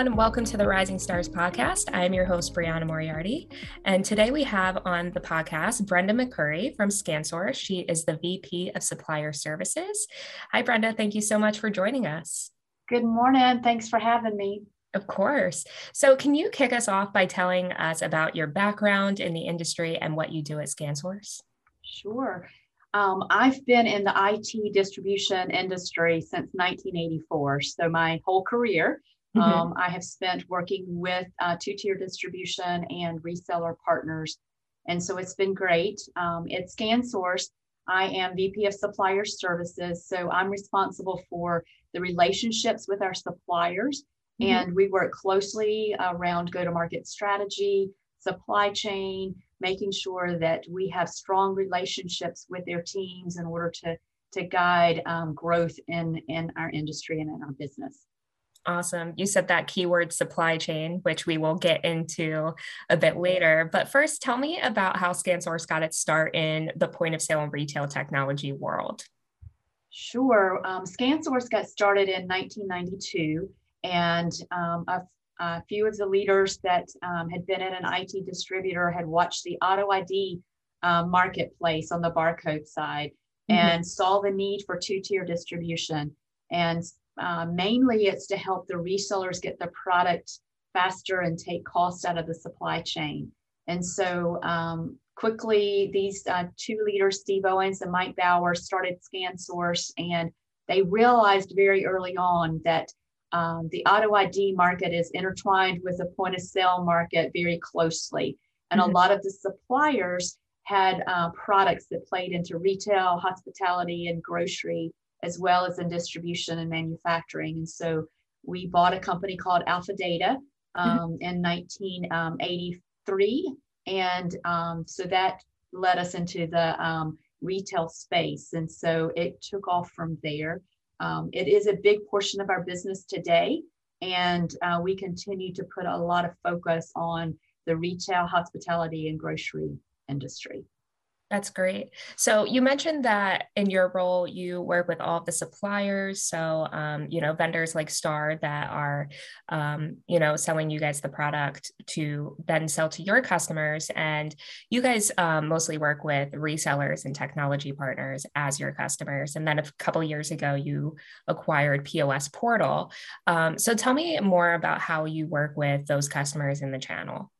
everyone. Welcome to the Rising Stars podcast. I am your host, Brianna Moriarty. And today we have on the podcast Brenda McCurry from ScanSource. She is the VP of Supplier Services. Hi, Brenda. Thank you so much for joining us. Good morning. Thanks for having me. Of course. So, can you kick us off by telling us about your background in the industry and what you do at ScanSource? Sure. Um, I've been in the IT distribution industry since 1984. So, my whole career, mm-hmm. um, I have spent working with uh, two tier distribution and reseller partners. And so, it's been great. Um, at ScanSource, I am VP of Supplier Services. So, I'm responsible for the relationships with our suppliers Mm-hmm. And we work closely around go to market strategy, supply chain, making sure that we have strong relationships with their teams in order to, to guide um, growth in, in our industry and in our business. Awesome. You said that keyword supply chain, which we will get into a bit later. But first, tell me about how ScanSource got its start in the point of sale and retail technology world. Sure. Um, ScanSource got started in 1992 and um, a, a, few of the leaders that um, had been in an IT distributor had watched the auto ID um, marketplace on the barcode side mm-hmm. and saw the need for two-tier distribution. And uh, mainly it's to help the resellers get the product faster and take cost out of the supply chain. And so um, quickly, these uh, two leaders, Steve Owings and Mike Baur, started ScanSource, and they realized very early on that um, the auto ID market is intertwined with the point of sale market very closely. And mm-hmm. a lot of the suppliers had uh, products that played into retail, hospitality, and grocery, as well as in distribution and manufacturing. And so we bought a company called Alpha Data mm-hmm. um, mm-hmm. in 1983. And um, so that led us into the um, retail space. And so it took off from there. Um, it is a big portion of our business today, and uh, we continue to put a lot of focus on the retail, hospitality, and grocery industry. That's great. So you mentioned that in your role, you work with all of the suppliers. So, um, you know, vendors like Star that are, um, you know, selling you guys the product to then sell to your customers. And you guys um, mostly work with resellers and technology partners as your customers. And then a couple years ago, you acquired POS Portal. Um, so tell me more about how you work with those customers in the channel.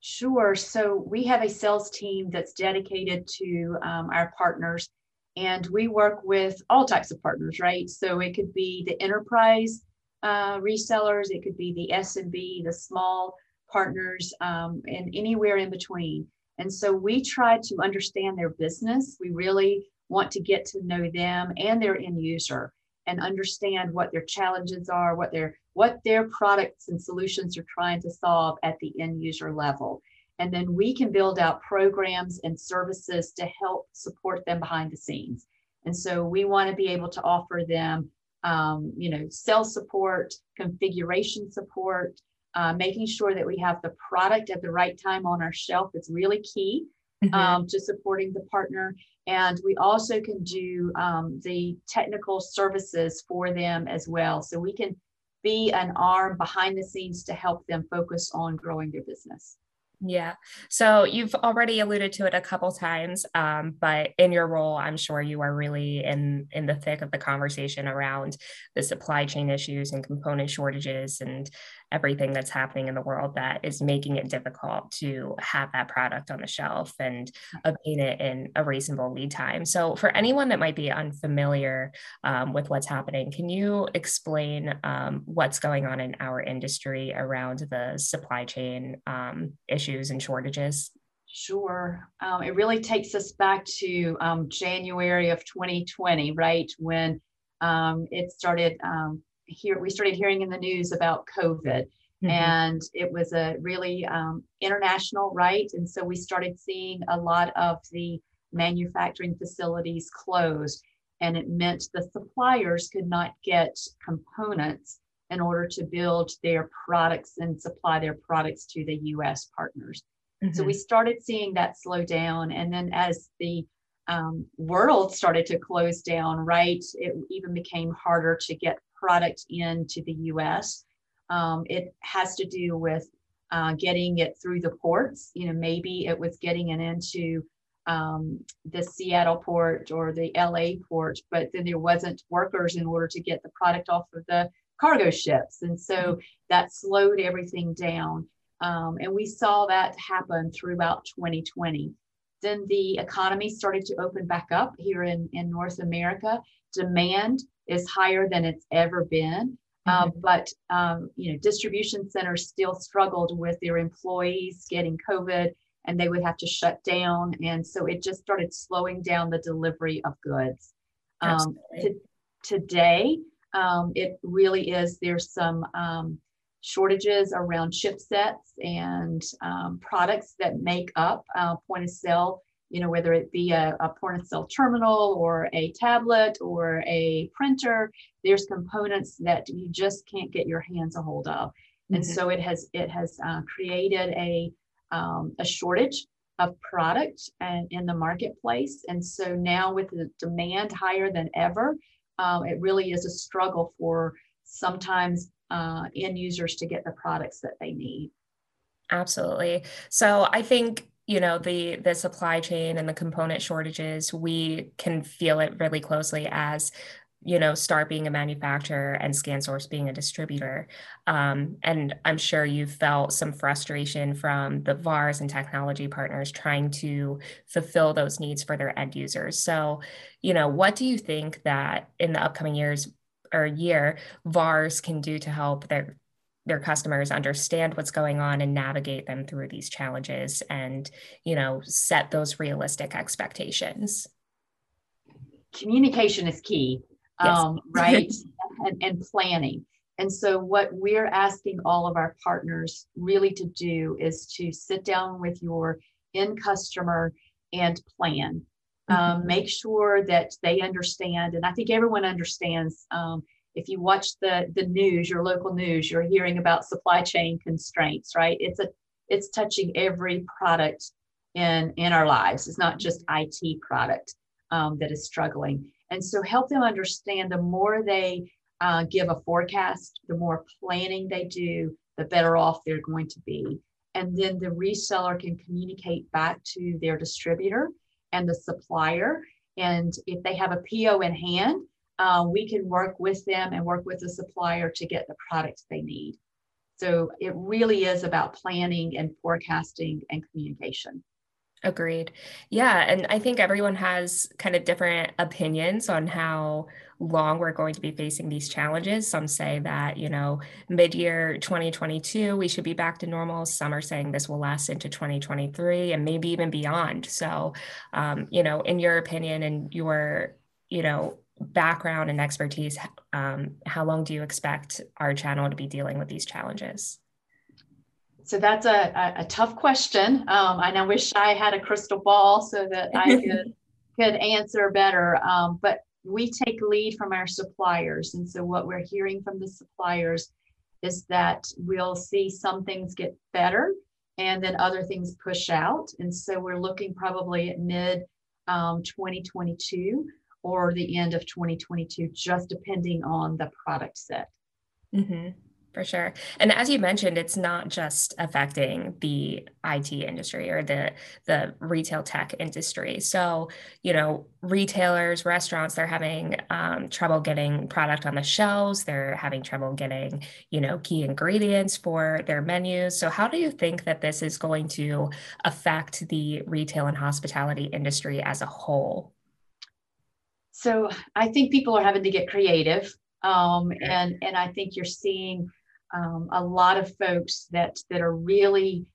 Sure. So we have a sales team that's dedicated to um, our partners, and we work with all types of partners, right? So it could be the enterprise uh, resellers, it could be the SMB, the small partners, um, and anywhere in between. And so we try to understand their business. We really want to get to know them and their end user and understand what their challenges are, what their what their products and solutions are trying to solve at the end user level. And then we can build out programs and services to help support them behind the scenes. And so we want to be able to offer them, um, you know, sales support, configuration support, uh, making sure that we have the product at the right time on our shelf is really key mm-hmm. um, to supporting the partner. And we also can do um, the technical services for them as well. So we can be an arm behind the scenes to help them focus on growing their business. Yeah. So you've already alluded to it a couple times, um, but in your role, I'm sure you are really in in the thick of the conversation around the supply chain issues and component shortages and everything that's happening in the world that is making it difficult to have that product on the shelf and obtain it in a reasonable lead time. So, for anyone that might be unfamiliar um, with what's happening, can you explain um, what's going on in our industry around the supply chain um, issues and shortages? Sure. Um, it really takes us back to um, January of 2020, right? When um, it started um, hear we started hearing in the news about COVID. Mm-hmm. And it was a really um, international right. And so we started seeing a lot of the manufacturing facilities closed. And it meant the suppliers could not get components in order to build their products and supply their products to the US partners. Mm-hmm. So we started seeing that slow down. And then as the um, world started to close down, right, it even became harder to get product into the US. Um, it has to do with uh, getting it through the ports. You know, maybe it was getting it into um, the Seattle port or the LA port, but then there wasn't workers in order to get the product off of the cargo ships. And so mm-hmm. that slowed everything down. Um, and we saw that happen throughout 2020. Then the economy started to open back up here in, in North America. Demand is higher than it's ever been. Uh, mm-hmm. Uh, but um, you know, distribution centers still struggled with their employees getting COVID, and they would have to shut down, and so it just started slowing down the delivery of goods. Um, to, today, um, it really is. There's some um, shortages around chipsets and um, products that make up uh, point of sale, you know, whether it be a, a, point of sale terminal or a tablet or a printer, there's components that you just can't get your hands a hold of. Mm-hmm. And so it has it has uh, created a um, a shortage of product and in the marketplace. And so now with the demand higher than ever, um, it really is a struggle for sometimes uh, end users to get the products that they need. Absolutely. So I think you know the the supply chain and the component shortages we can feel it really closely as you know Star being a manufacturer and scansource being a distributor. Um, and i'm sure you've felt some frustration from the vars and technology partners trying to fulfill those needs for their end users. So you know what do you think that in the upcoming years or year VARs can do to help their their customers understand what's going on and navigate them through these challenges and you know set those realistic expectations communication is key yes. um, right and, and planning and so what we're asking all of our partners really to do is to sit down with your end customer and plan um, mm-hmm. make sure that they understand and i think everyone understands um, if you watch the the news your local news you're hearing about supply chain constraints right? It's a it's touching every product in in our lives. It's not just it product um, that is struggling. And so help them understand the more they uh, give a forecast the more planning they do the better off they're going to be. And then the reseller can communicate back to their distributor and the supplier. And if they have a PO in hand, uh, we can work with them and work with the supplier to get the products they need. So it really is about planning and forecasting and communication. Agreed. Yeah. And I think everyone has kind of different opinions on how long we're going to be facing these challenges. Some say that, you know, mid year 2022, we should be back to normal. Some are saying this will last into 2023 and maybe even beyond. So, um, you know, in your opinion and your, you know, background and expertise, um, how long do you expect our channel to be dealing with these challenges? So that's a, a, a tough question. Um, and I wish I had a crystal ball so that I could could answer better. Um, but we take lead from our suppliers. And so what we're hearing from the suppliers is that we'll see some things get better and then other things push out. And so we're looking probably at mid um, 2022 or the end of 2022, just depending on the product set. Mm-hmm for sure. And as you mentioned, it's not just affecting the IT industry or the the retail tech industry. So, you know, retailers, restaurants, they're having um, trouble getting product on the shelves. They're having trouble getting, you know, key ingredients for their menus. So, how do you think that this is going to affect the retail and hospitality industry as a whole? So, I think people are having to get creative. Um, and and I think you're seeing um, a lot of folks that that are really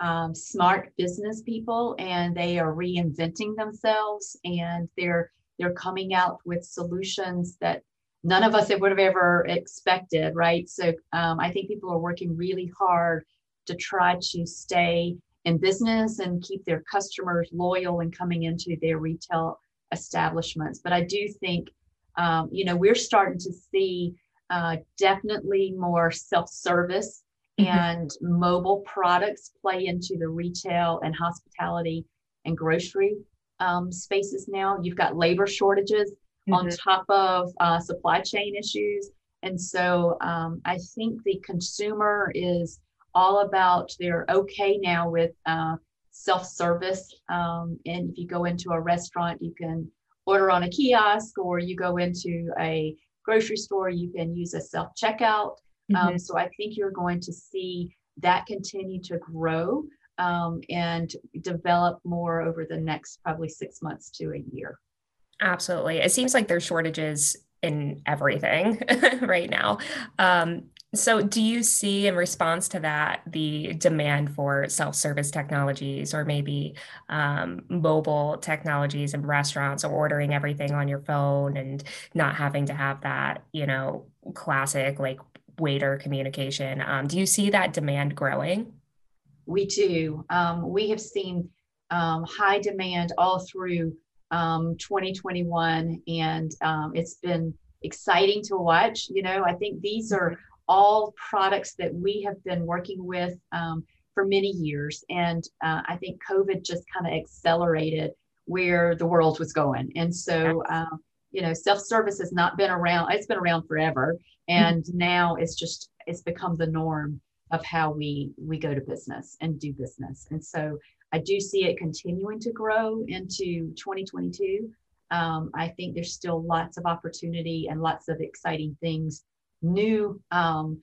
um, smart business people and they are reinventing themselves and they're they're coming out with solutions that none of us would have ever expected right so um, i think people are working really hard to try to stay in business and keep their customers loyal and coming into their retail establishments but i do think um, you know we're starting to see uh, definitely more self-service mm-hmm. and mobile products play into the retail and hospitality and grocery um, spaces now. You've got labor shortages mm-hmm. on top of uh, supply chain issues. And so um, I think the consumer is all about, they're okay now with uh, self service. Um, and if you go into a restaurant, you can order on a kiosk, or you go into a grocery store, you can use a self checkout. Um, mm-hmm. Um, so I think you're going to see that continue to grow um, and develop more over the next probably six months to a year. Absolutely. It seems like there's shortages in everything right now. Um, so, do you see in response to that the demand for self service technologies or maybe um, mobile technologies in restaurants or ordering everything on your phone and not having to have that, you know, classic like waiter communication? Um, do you see that demand growing? We do. Um, we have seen um, high demand all through um, 2021, and um, it's been exciting to watch. You know, I think these are all products that we have been working with um, for many years. And uh, I think COVID just kind of accelerated where the world was going. And so, um, you know, self service has not been around, it's been around forever. And mm-hmm. now it's just, it's become the norm of how we we go to business and do business and so i do see it continuing to grow into 2022 um, i think there's still lots of opportunity and lots of exciting things new um,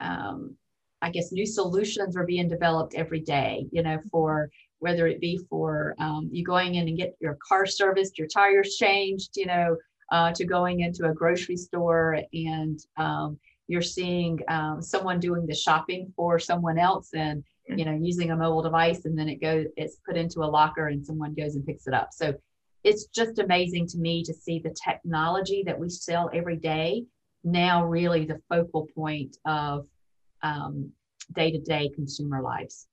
um, i guess new solutions are being developed every day you know for whether it be for um, you going in and get your car serviced your tires changed you know uh, to going into a grocery store and um, you're seeing um, someone doing the shopping for someone else and you know using a mobile device and then it goes it's put into a locker and someone goes and picks it up. So it's just amazing to me to see the technology that we sell every day now really the focal point of um, day-to-day consumer lives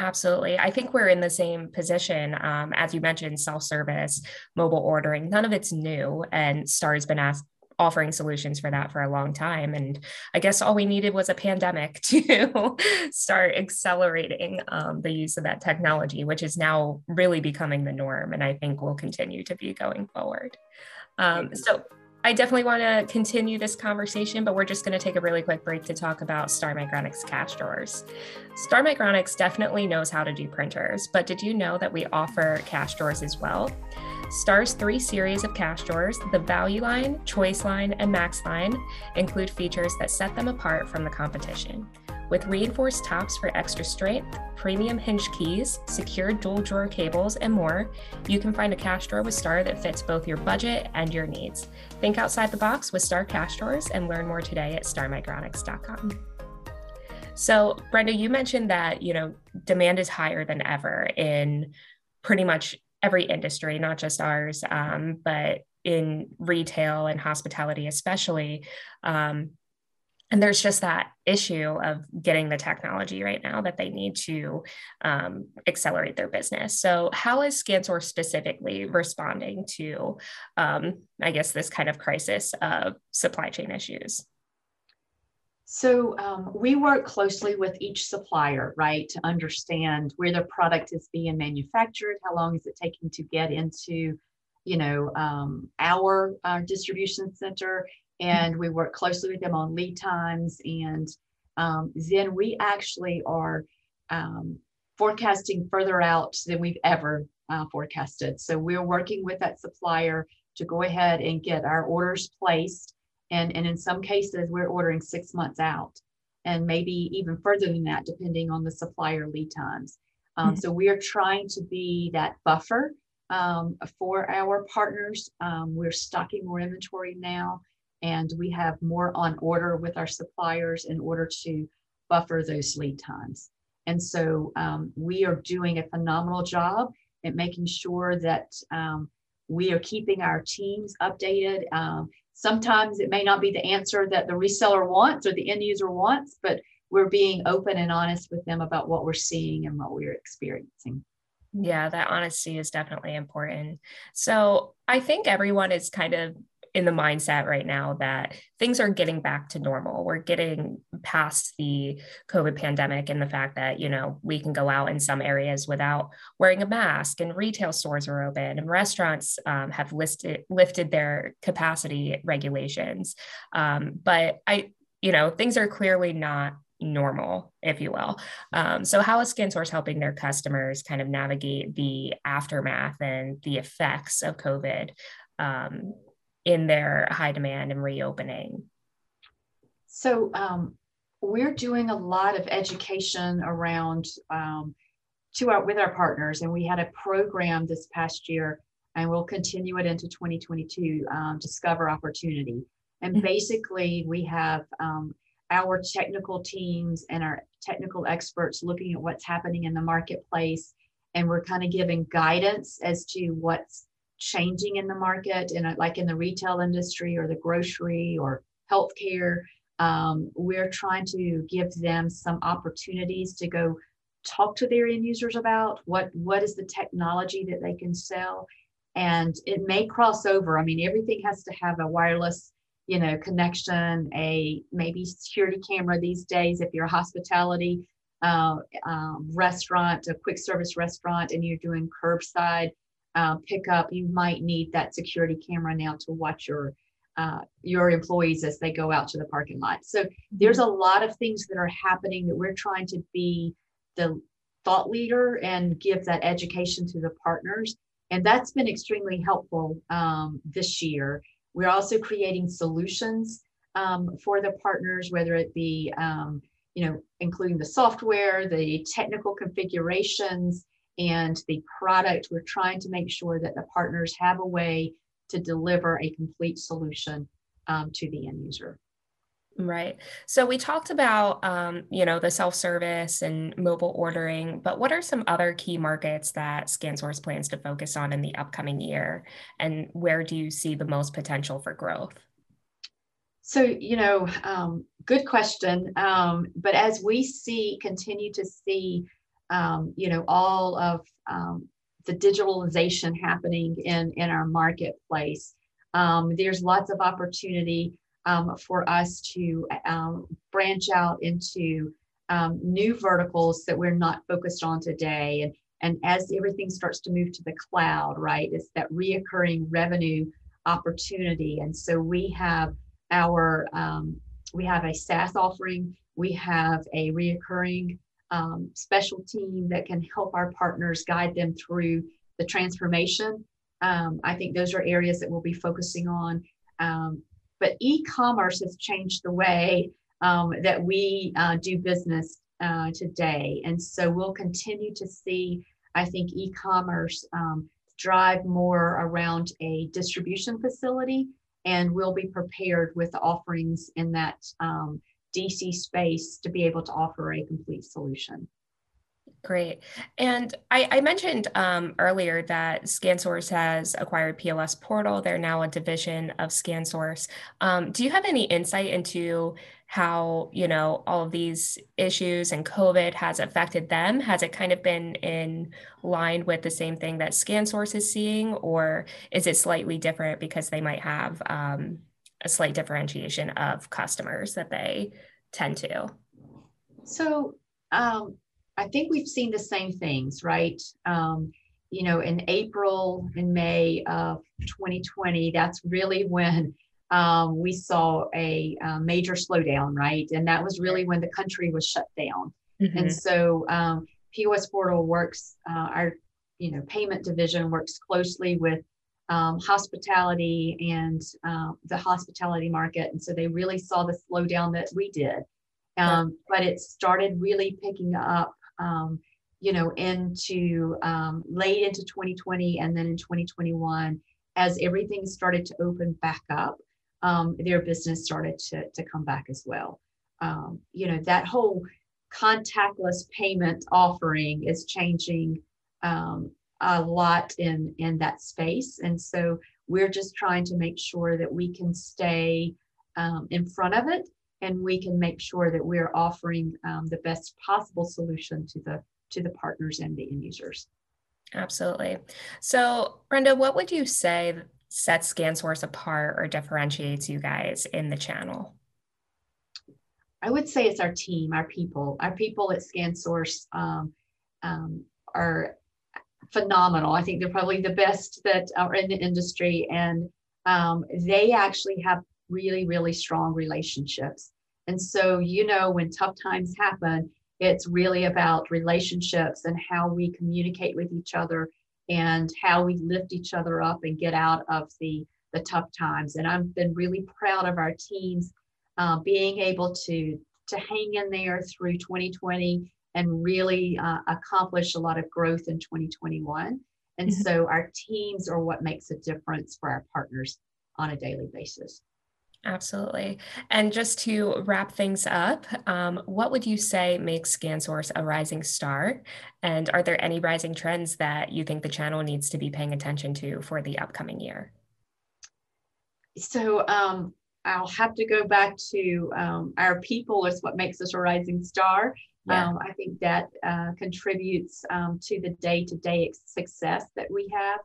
Absolutely. I think we're in the same position. Um, as you mentioned, self service, mobile ordering, none of it's new. And Star's been asked, offering solutions for that for a long time. And I guess all we needed was a pandemic to start accelerating um, the use of that technology, which is now really becoming the norm. And I think will continue to be going forward. Um, so I definitely want to continue this conversation, but we're just going to take a really quick break to talk about Star Micronics cash drawers. Star Micronics definitely knows how to do printers, but did you know that we offer cash drawers as well? Star's three series of cash drawers, the Value Line, Choice Line, and Max Line, include features that set them apart from the competition. With reinforced tops for extra strength, premium hinge keys, secure dual drawer cables, and more, you can find a cash drawer with Star that fits both your budget and your needs. Think outside the box with Star cash drawers and learn more today at starmicronics.com. So, Brenda, you mentioned that, you know, demand is higher than ever in pretty much every industry, not just ours, um, but in retail and hospitality, especially. Um, and there's just that issue of getting the technology right now that they need to um, accelerate their business. So, how is ScanSource specifically responding to, um, I guess, this kind of crisis of supply chain issues? So um, we work closely with each supplier, right, to understand where their product is being manufactured, how long is it taking to get into, you know, um, our, our distribution center, and we work closely with them on lead times, and um, then we actually are um, forecasting further out than we've ever uh, forecasted. So we're working with that supplier to go ahead and get our orders placed and, and in some cases, we're ordering six months out and maybe even further than that, depending on the supplier lead times. Um, mm-hmm. So we are trying to be that buffer um, for our partners. Um, we're stocking more inventory now, and we have more on order with our suppliers in order to buffer those lead times. And so um, we are doing a phenomenal job at making sure that um, we are keeping our teams updated. Um, Sometimes it may not be the answer that the reseller wants or the end user wants, but we're being open and honest with them about what we're seeing and what we're experiencing. Yeah, that honesty is definitely important. So I think everyone is kind of in the mindset right now that things are getting back to normal. We're getting past the COVID pandemic and the fact that, you know, we can go out in some areas without wearing a mask and retail stores are open and restaurants um, have listed lifted their capacity regulations. Um, but I, you know, things are clearly not normal, if you will. Um, so, how is ScanSource helping their customers kind of navigate the aftermath and the effects of COVID um, in their high demand and reopening? So, um, we're doing a lot of education around um, to our with our partners, and we had a program this past year, and we'll continue it into 2022. Um, Discover opportunity, and mm-hmm. basically, we have um, our technical teams and our technical experts looking at what's happening in the marketplace and we're kind of giving guidance as to what's changing in the market and like in the retail industry or the grocery or healthcare um, we're trying to give them some opportunities to go talk to their end users about what what is the technology that they can sell. And it may cross over. I mean everything has to have a wireless you know, connection, a maybe security camera these days if you're a hospitality uh, um, restaurant, a quick service restaurant, and you're doing curbside uh, pickup, you might need that security camera now to watch your uh, your employees as they go out to the parking lot. So there's a lot of things that are happening that we're trying to be the thought leader and give that education to the partners. And that's been extremely helpful um, this year. We're also creating solutions um, for the partners, whether it be, um, you know, including the software, the technical configurations, and the product. We're trying to make sure that the partners have a way to deliver a complete solution um, to the end user. Right. So we talked about, um, you know, the self-service and mobile ordering, but what are some other key markets that ScanSource plans to focus on in the upcoming year, and where do you see the most potential for growth? So, you know, um, good question. Um, but as we see, continue to see, um, you know, all of um, the digitalization happening in in our marketplace, um, there's lots of opportunity um, for us to um, branch out into um, new verticals that we're not focused on today. And, and as everything starts to move to the cloud, right, it's that reoccurring revenue opportunity. And so we have our, we have a SaaS offering, we have a reoccurring um, special team that can help our partners guide them through the transformation. Um, I think those are areas that we'll be focusing on. Um, but e-commerce has changed the way um, that we uh, do business uh, today. And so we'll continue to see, I think, e-commerce um, drive more around a distribution facility, and we'll be prepared with offerings in that um, DC space to be able to offer a complete solution. Great. And I, I mentioned um, earlier that ScanSource has acquired POS Portal. They're now a division of ScanSource. Um, do you have any insight into how, you know, all of these issues and COVID has affected them? Has it kind of been in line with the same thing that ScanSource is seeing, or is it slightly different because they might have um, a slight differentiation of customers that they tend to? So, um, I think we've seen the same things, right? Um, you know, in April and May of 2020, that's really when um, we saw a, a, major slowdown, right? And that was really when the country was shut down. Mm-hmm. And so um, POS Portal works, uh, our you know payment division works closely with um, hospitality and uh, the hospitality market, and so they really saw the slowdown that we did. Um, but it started really picking up um, you know, into um, late into 2020 and then in 2021, as everything started to open back up, um, their business started to, to come back as well. You know, that whole contactless payment offering is changing um, a lot in, in that space. And so we're just trying to make sure that we can stay um, in front of it and we can make sure that we're offering um, the best possible solution to the to the partners and the end users absolutely so brenda what would you say sets ScanSource apart or differentiates you guys in the channel? I would say it's our team, our people. Our people at ScanSource um, um, are phenomenal. I think they're probably the best that are in the industry, and um, they actually have really, really strong relationships. And so, you know, when tough times happen, it's really about relationships and how we communicate with each other and how we lift each other up and get out of the the tough times. And I've been really proud of our teams uh, being able to to hang in there through 2020 and really uh, accomplish a lot of growth in 2021. And mm-hmm. so our teams are what makes a difference for our partners on a daily basis. Absolutely. And just to wrap things up, um, what would you say makes ScanSource a rising star? And are there any rising trends that you think the channel needs to be paying attention to for the upcoming year? So um, I'll have to go back to um, our people is what makes us a rising star. Yeah. Um, I think that uh, contributes um, to the day to day success that we have.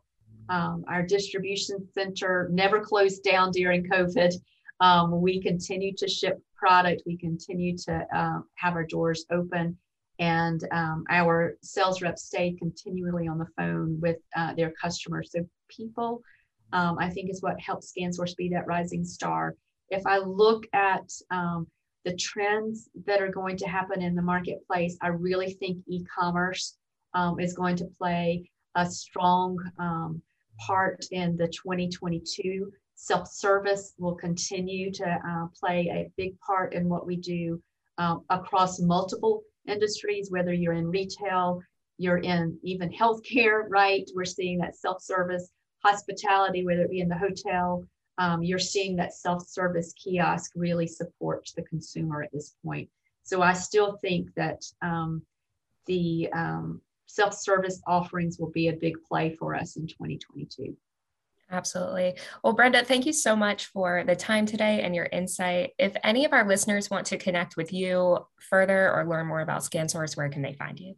Um, our distribution center never closed down during COVID. Um, we continue to ship product. We continue to uh, have our doors open, and um, our sales reps stay continually on the phone with uh, their customers. So people, um, I think, is what helps ScanSource be that rising star. If I look at um, the trends that are going to happen in the marketplace, I really think e-commerce um, is going to play a strong um, part in the 2022 Self-service will continue to uh, play a big part in what we do um, across multiple industries, whether you're in retail, you're in even healthcare, right? We're seeing that self-service, hospitality, whether it be in the hotel, um, you're seeing that self-service kiosk really supports the consumer at this point. So I still think that um, the um, self-service offerings will be a big play for us in 2022. Absolutely. Well, Brenda, thank you so much for the time today and your insight. If any of our listeners want to connect with you further or learn more about ScanSource, where can they find you?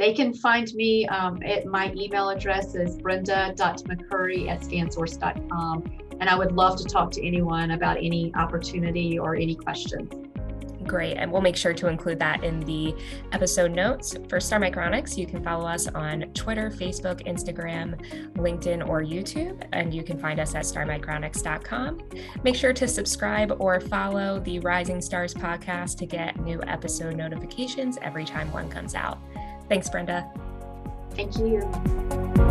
They can find me um, at my email address is brenda.mccurry at scansource.com. And I would love to talk to anyone about any opportunity or any questions. Great. And we'll make sure to include that in the episode notes. For Star Micronics, you can follow us on Twitter, Facebook, Instagram, LinkedIn, or YouTube. And you can find us at starmicronics.com. Make sure to subscribe or follow the Rising Stars podcast to get new episode notifications every time one comes out. Thanks, Brenda. Thank you.